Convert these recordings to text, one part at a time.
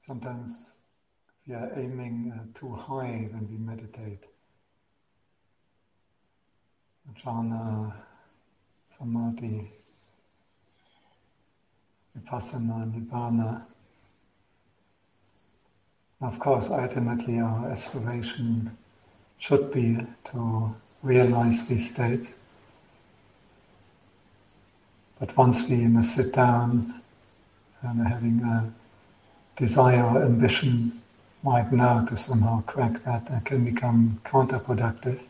Sometimes we are aiming uh, too high when we meditate. Jhana, Samadhi, Vipassana, Nibbana. Of course, ultimately our aspiration should be to realize these states. But once we sit down and having a desire or ambition right now to somehow crack that, that can become counterproductive.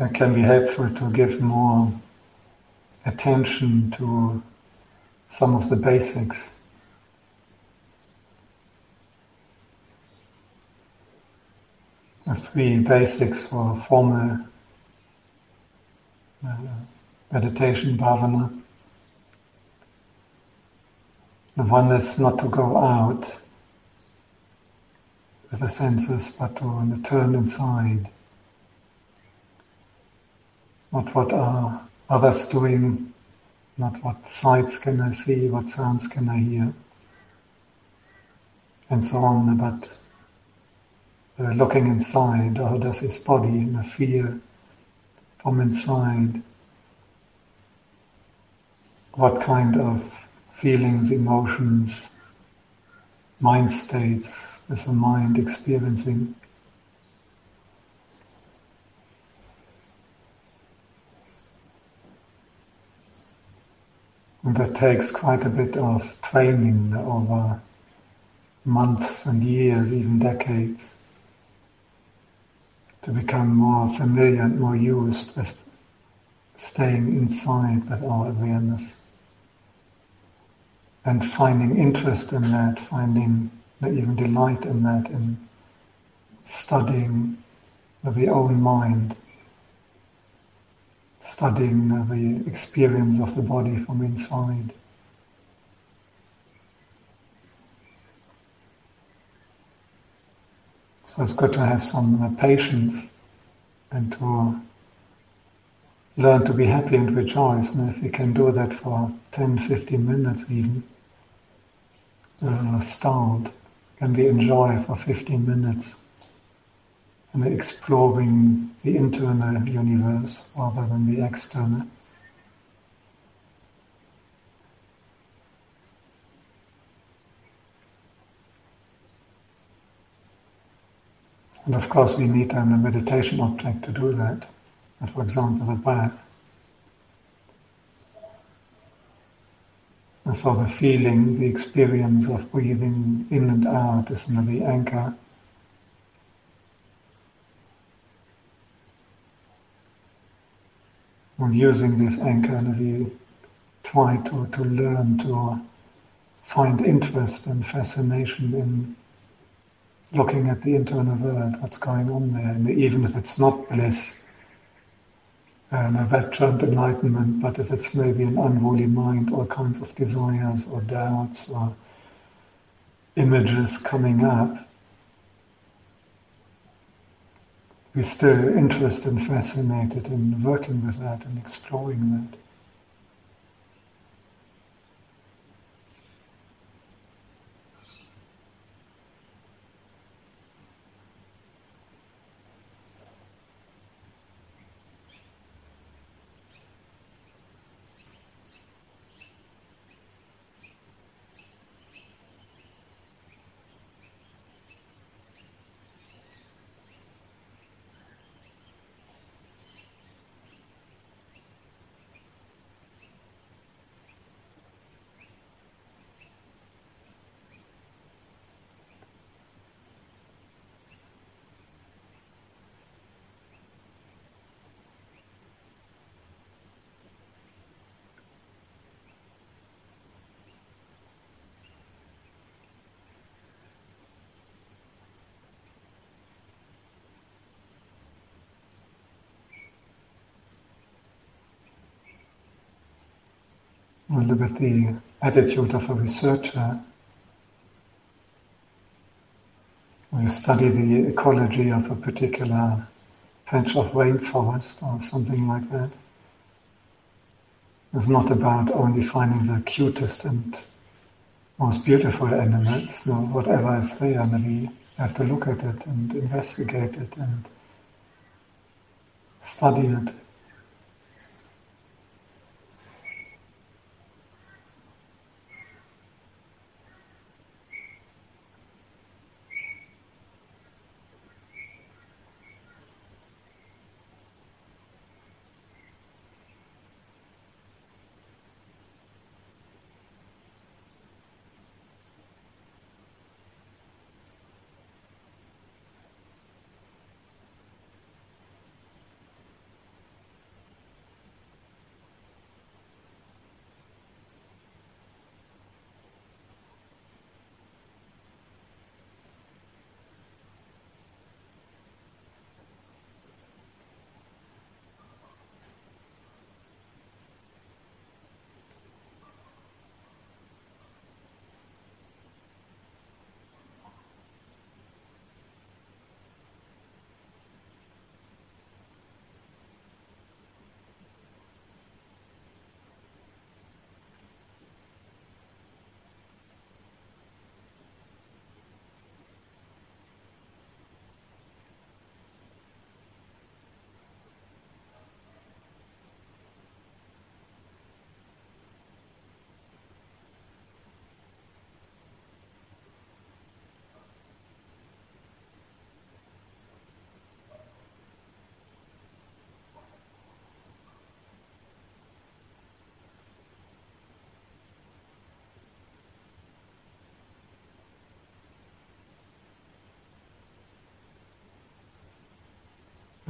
It can be helpful to give more attention to some of the basics the three basics for formal uh, meditation bhavana. The one is not to go out with the senses, but to turn inside. Not what are others doing, not what sights can I see, what sounds can I hear, and so on, but uh, looking inside, how does his body in a feel from inside? What kind of feelings, emotions, mind states is a mind experiencing? And that takes quite a bit of training over months and years, even decades to become more familiar and more used with staying inside with our awareness and finding interest in that, finding even delight in that, in studying the own mind, studying the experience of the body from inside. So it's good to have some uh, patience and to learn to be happy and rejoice. And if we can do that for 10, 15 minutes even, this is a start. Can we enjoy for 15 minutes and exploring the internal universe rather than the external? And of course, we need a meditation object to do that. For example, the breath. And so the feeling, the experience of breathing in and out is another anchor. And using this anchor, we try to, to learn to find interest and fascination in looking at the internal world, what's going on there, and even if it's not bliss and a rapturant enlightenment, but if it's maybe an unholy mind, all kinds of desires or doubts or images coming up, we're still interested and fascinated in working with that and exploring that. Bit the attitude of a researcher. You study the ecology of a particular patch of rainforest or something like that. It's not about only finding the cutest and most beautiful animals, no, whatever is there, we have to look at it and investigate it and study it.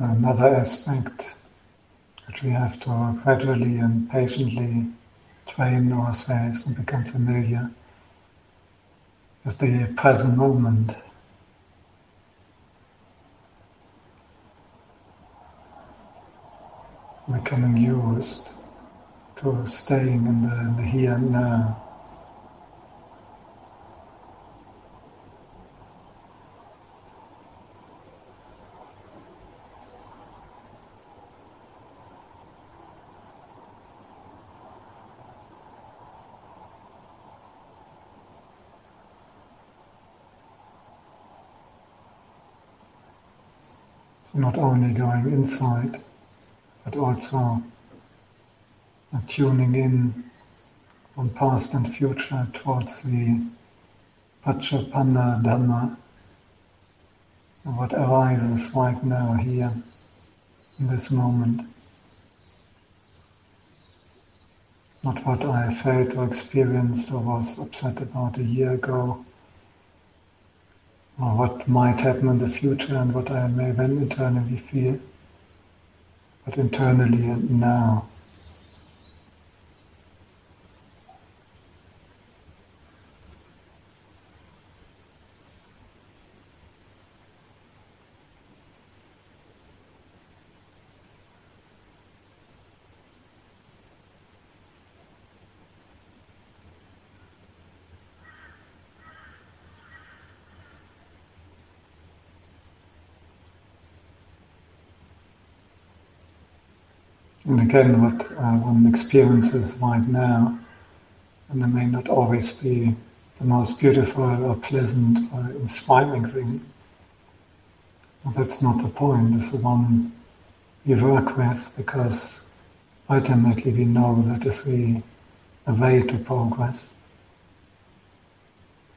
Another aspect which we have to gradually and patiently train ourselves and become familiar is the present moment. Becoming used to staying in the, in the here and now. Not only going inside, but also tuning in from past and future towards the Paccuppanna Dhamma, what arises right now here in this moment. Not what I felt or experienced or was upset about a year ago or what might happen in the future and what I may then internally feel, but internally and now. And again, what uh, one experiences right now, and it may not always be the most beautiful or pleasant or inspiring thing. But that's not the point. It's the one we work with because ultimately we know that is the, the way to progress.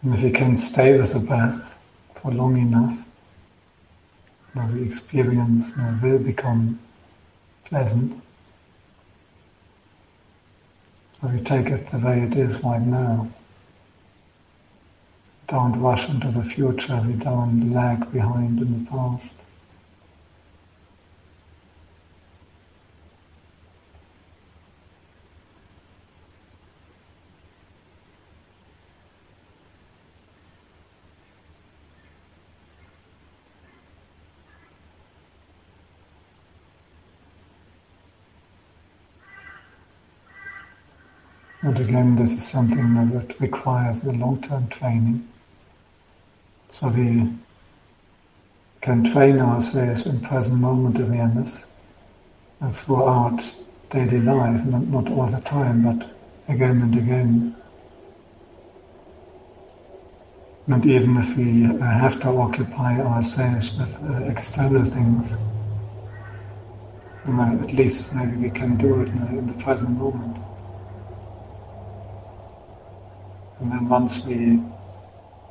And if we can stay with the breath for long enough, the experience will become pleasant. We take it the way it is right now. Don't rush into the future, we don't lag behind in the past. And again, this is something that requires the long-term training. So we can train ourselves in present moment awareness throughout daily life, not, not all the time, but again and again. And even if we uh, have to occupy ourselves with uh, external things, at least maybe we can do it in the present moment. And then once we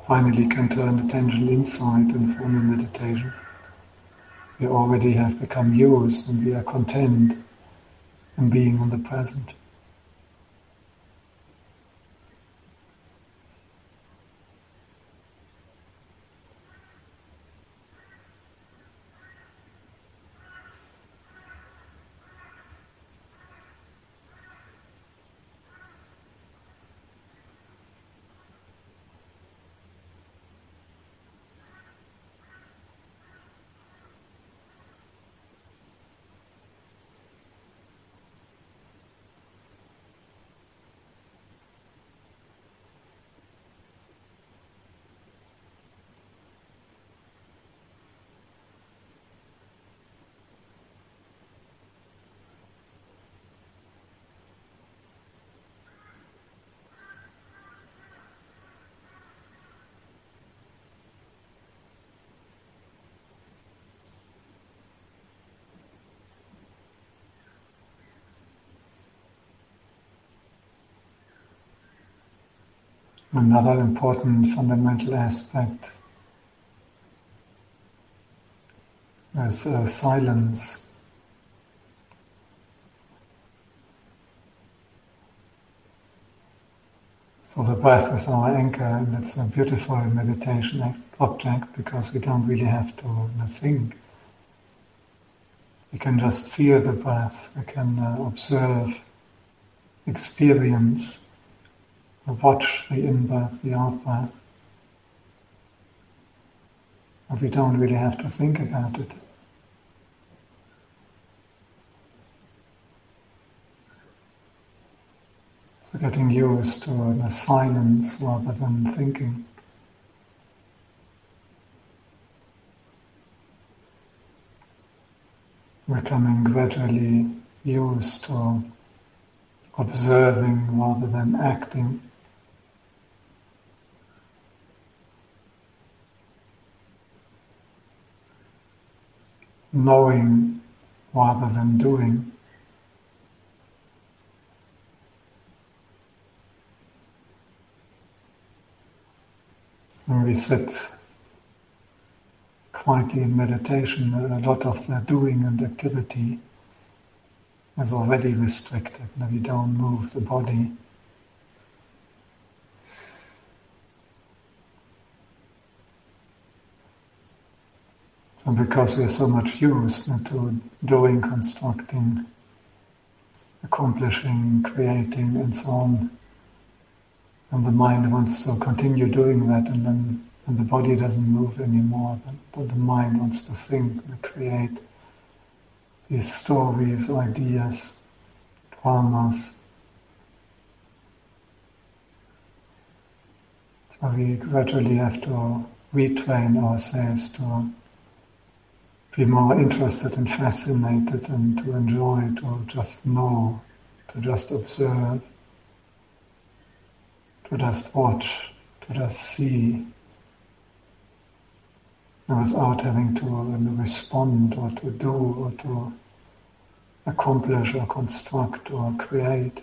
finally can turn attention inside in formal meditation, we already have become yours and we are content in being in the present. Another important fundamental aspect is uh, silence. So the breath is our anchor, and it's a beautiful meditation object because we don't really have to think. We can just feel the breath, we can uh, observe, experience watch the in breath, the out breath. And we don't really have to think about it. So getting used to the silence rather than thinking. Becoming gradually used to observing rather than acting. Knowing rather than doing. When we sit quietly in meditation, a lot of the doing and activity is already restricted. We don't move the body. So because we are so much used to doing, constructing, accomplishing, creating, and so on, and the mind wants to continue doing that, and then when the body doesn't move anymore, then the mind wants to think and create these stories, ideas, dramas. So we gradually have to retrain ourselves to be more interested and fascinated and to enjoy, to just know, to just observe, to just watch, to just see, without having to uh, respond or to do or to accomplish or construct or create.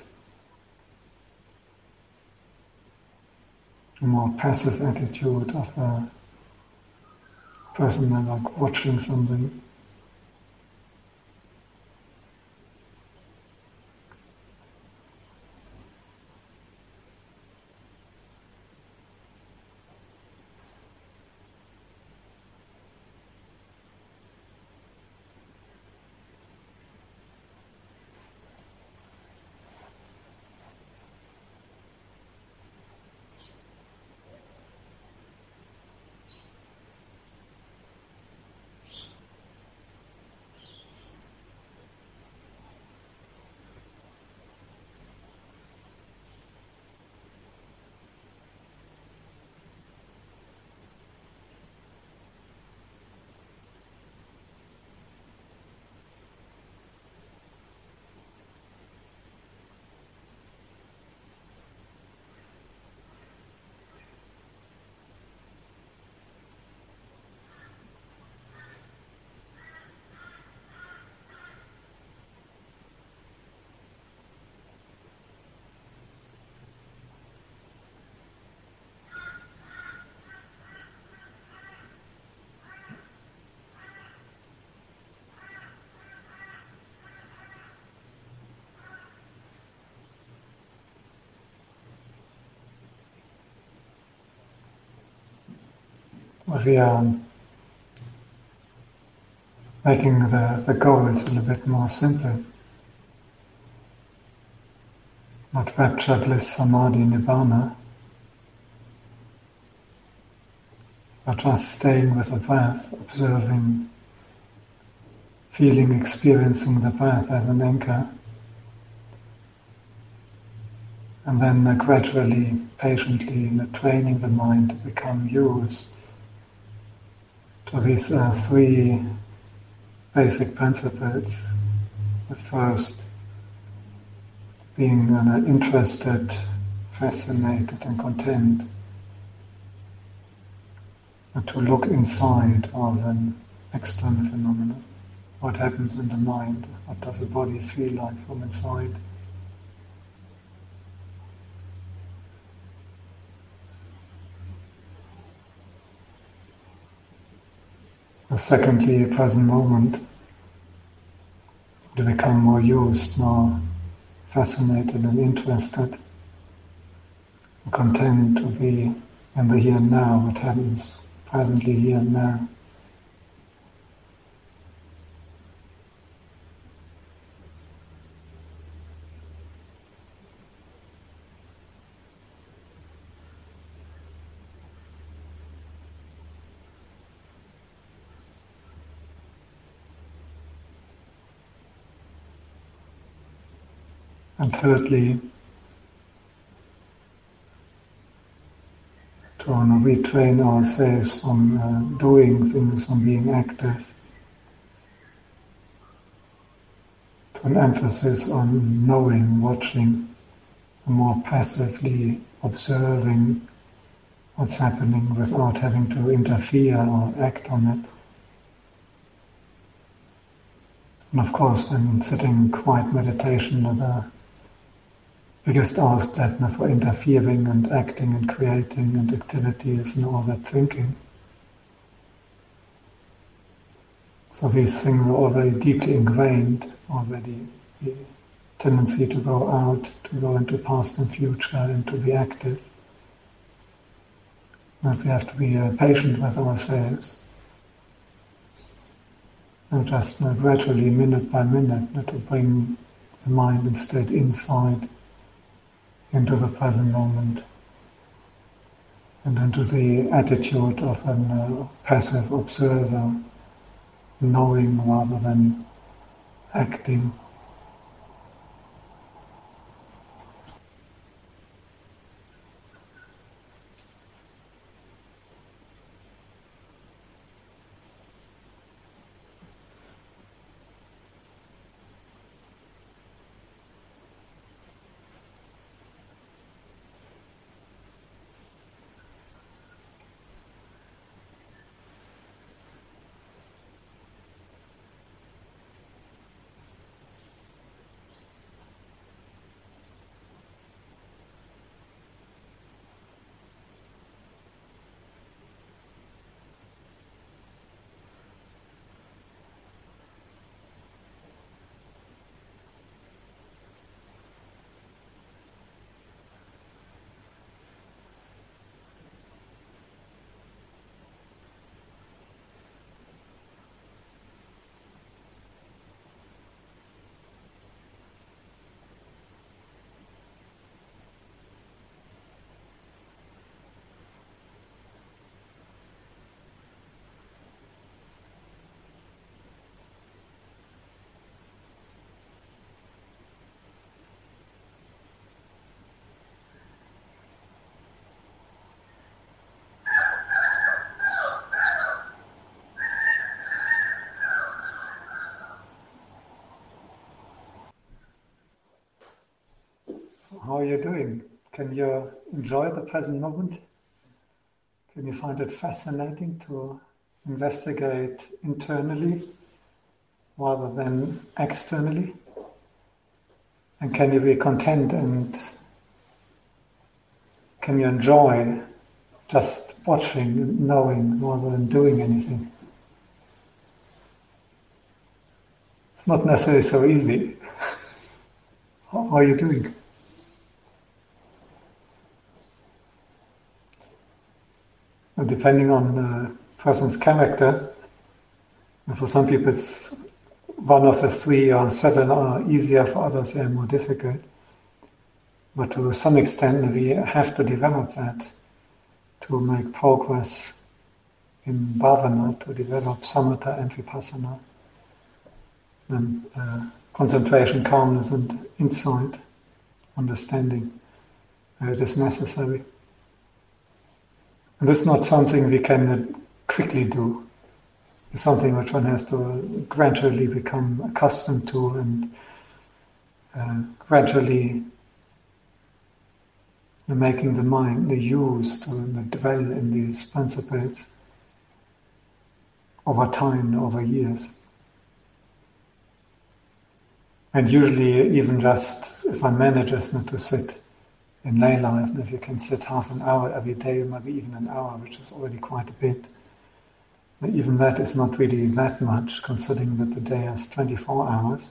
A more passive attitude of a person like watching something. We are making the, the goals a little bit more simple. Not rapture, bliss, samadhi, nibbana, but just staying with the breath, observing, feeling, experiencing the breath as an anchor. And then uh, gradually, patiently, uh, training the mind to become used to these uh, three basic principles. The first being uh, interested, fascinated, and content. And to look inside rather than external phenomena. What happens in the mind? What does the body feel like from inside? Secondly, present moment to become more used, more fascinated and interested, and content to be in the here and now, what happens presently here and now. And thirdly, to retrain ourselves from uh, doing things, from being active, to an emphasis on knowing, watching, more passively observing what's happening without having to interfere or act on it. And of course, when sitting quiet meditation, the biggest outlet for interfering and acting and creating and activities and all that thinking. So these things are very deeply ingrained already. The tendency to go out, to go into past and future, and to be active. But we have to be uh, patient with ourselves. And just uh, gradually, minute by minute, to bring the mind instead inside into the present moment and into the attitude of a uh, passive observer, knowing rather than acting. How are you doing? Can you enjoy the present moment? Can you find it fascinating to investigate internally rather than externally? And can you be content and can you enjoy just watching, and knowing rather than doing anything? It's not necessarily so easy. How are you doing? Depending on uh, person's character. And for some people, it's one of the three or seven are easier, for others, they are more difficult. But to some extent, we have to develop that to make progress in bhavana, to develop samatha and vipassana, and uh, concentration, calmness, and insight, understanding. Uh, it is necessary. And this is not something we can quickly do. It's something which one has to gradually become accustomed to and uh, gradually making the mind the use to dwell in these principles over time, over years. And usually, even just if one manages not to sit in lay life, if you can sit half an hour every day, maybe even an hour, which is already quite a bit, even that is not really that much, considering that the day has 24 hours.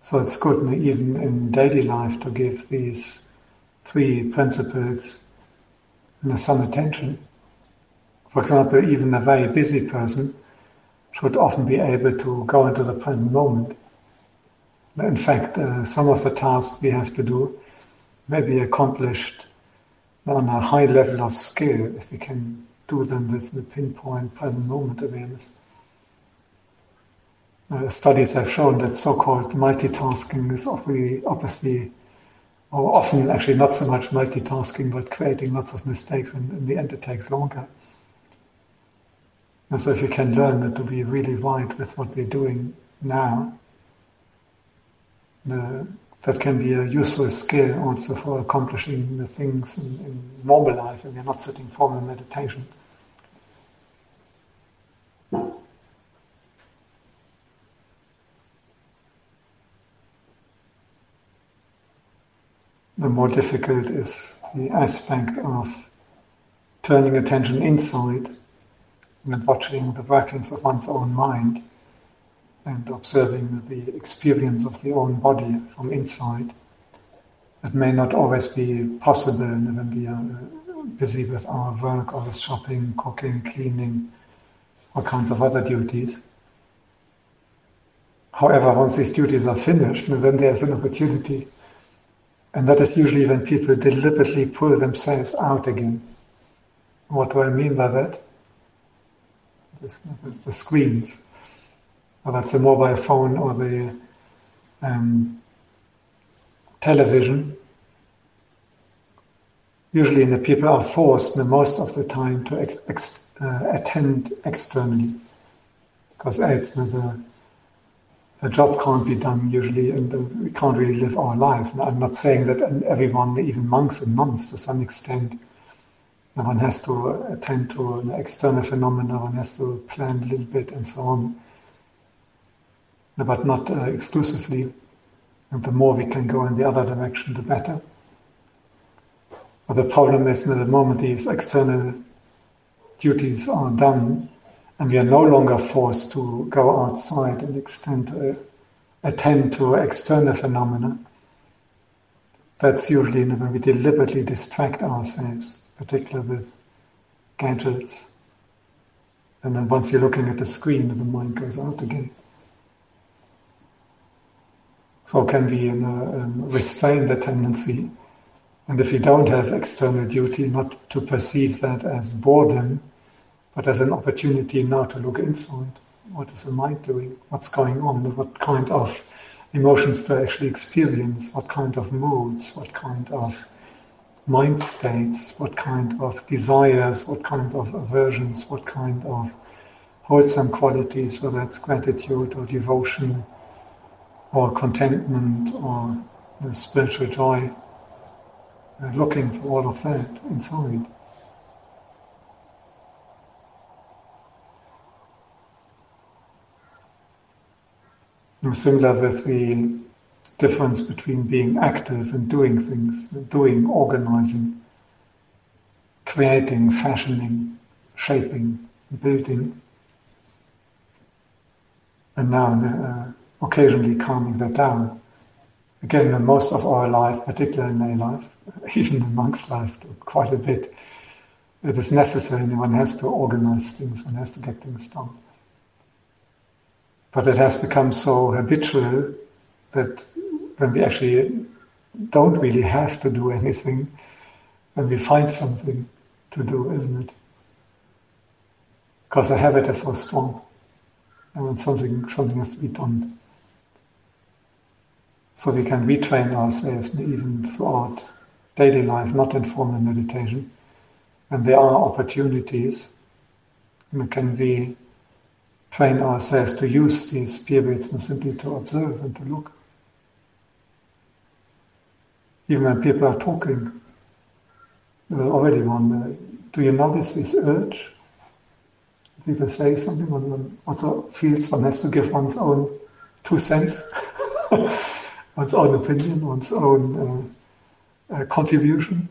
So it's good, even in daily life, to give these three principles some attention. For example, even a very busy person should often be able to go into the present moment. In fact, uh, some of the tasks we have to do may be accomplished on a high level of skill if we can do them with the pinpoint present moment awareness. Uh, studies have shown that so-called multitasking is obviously, or often actually not so much multitasking, but creating lots of mistakes, and in the end it takes longer. And so if you can learn to be really right with what we're doing now, uh, that can be a useful skill also for accomplishing the things in, in normal life, and we're not sitting formal meditation. the more difficult is the aspect of turning attention inside and watching the workings of one's own mind and observing the experience of the own body from inside. That may not always be possible when we are uh, busy with our work or with shopping, cooking, cleaning, all kinds of other duties. However, once these duties are finished, then there's an opportunity and that is usually when people deliberately pull themselves out again. What do I mean by that? The screens, whether it's a mobile phone or the um, television. Usually, the people are forced the most of the time to ex- ex- uh, attend externally, because else the a job can't be done usually, and we can't really live our life. And I'm not saying that everyone, even monks and nuns to some extent, one has to attend to an external phenomena, one has to plan a little bit and so on, but not uh, exclusively. And the more we can go in the other direction, the better. But the problem is that at the moment these external duties are done, and we are no longer forced to go outside and extend, uh, attend to external phenomena. That's usually when we deliberately distract ourselves, particularly with gadgets. And then once you're looking at the screen, the mind goes out again. So can we um, restrain the tendency? And if we don't have external duty, not to perceive that as boredom, but as an opportunity now to look inside. What is the mind doing? What's going on? What kind of emotions I actually experience? What kind of moods? What kind of mind states? What kind of desires? What kind of aversions? What kind of wholesome qualities, whether it's gratitude or devotion or contentment or the spiritual joy? Uh, looking for all of that inside. similar with the difference between being active and doing things, doing, organizing, creating, fashioning, shaping, building, and now uh, occasionally calming that down. Again, in most of our life, particularly in lay life, even in monk's life, quite a bit, it is necessary, one has to organize things, one has to get things done. But it has become so habitual that when we actually don't really have to do anything, when we find something to do, isn't it? Because the habit is so strong, and something something has to be done. So we can retrain ourselves even throughout daily life, not in formal meditation. And there are opportunities, and can we train ourselves to use these periods and simply to observe and to look. Even when people are talking, there's already one. Do you notice this urge? People say something, one, one also feels one has to give one's own two cents, one's own opinion, one's own uh, uh, contribution.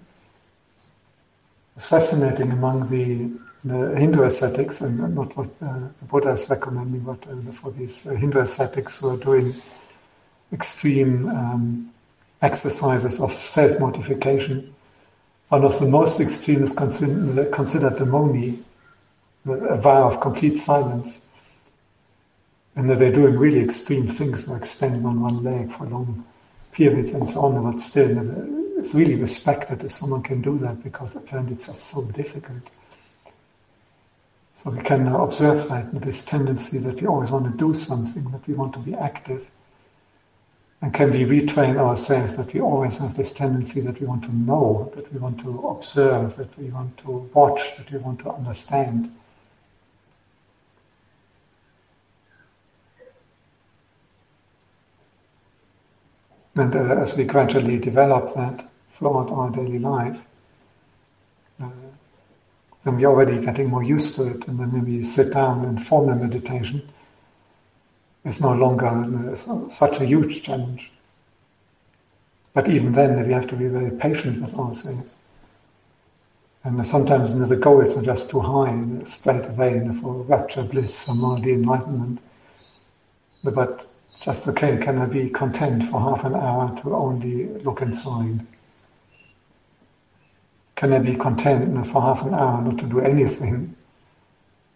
It's fascinating among the, the Hindu ascetics, and not what uh, the Buddha is recommending, but uh, for these uh, Hindu ascetics who are doing extreme um, exercises of self mortification. One of the most extreme is considered, the moni, a vow of complete silence. And that they're doing really extreme things like standing on one leg for long periods and so on, but still it's really respected if someone can do that because apparently it's just so difficult. So we can observe that this tendency that we always want to do something, that we want to be active. And can we retrain ourselves that we always have this tendency that we want to know, that we want to observe, that we want to watch, that we want to understand? And uh, as we gradually develop that throughout our daily life, uh, then we're already getting more used to it. And then when we sit down in formal meditation, it's no longer uh, such a huge challenge. But even then, we have to be very patient with ourselves. And sometimes you know, the goals are just too high you know, straight away you know, for rapture, bliss, samadhi, enlightenment. But just okay, can I be content for half an hour to only look inside? Can I be content for half an hour not to do anything,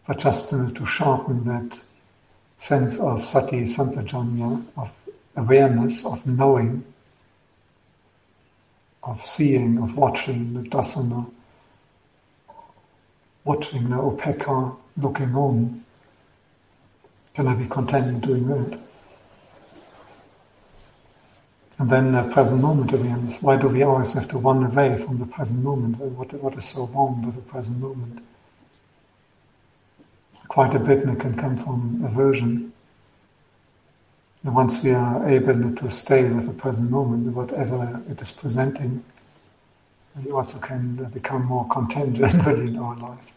but just to, to sharpen that sense of sati sampajanya, of awareness, of knowing, of seeing, of watching the dasana, watching the upekkha, looking on. Can I be content in doing that? And then the present moment awareness. Why do we always have to run away from the present moment? Oh, what, what is so wrong with the present moment? Quite a bit and it can come from aversion. And once we are able to stay with the present moment, whatever it is presenting, we also can become more content generally in our life.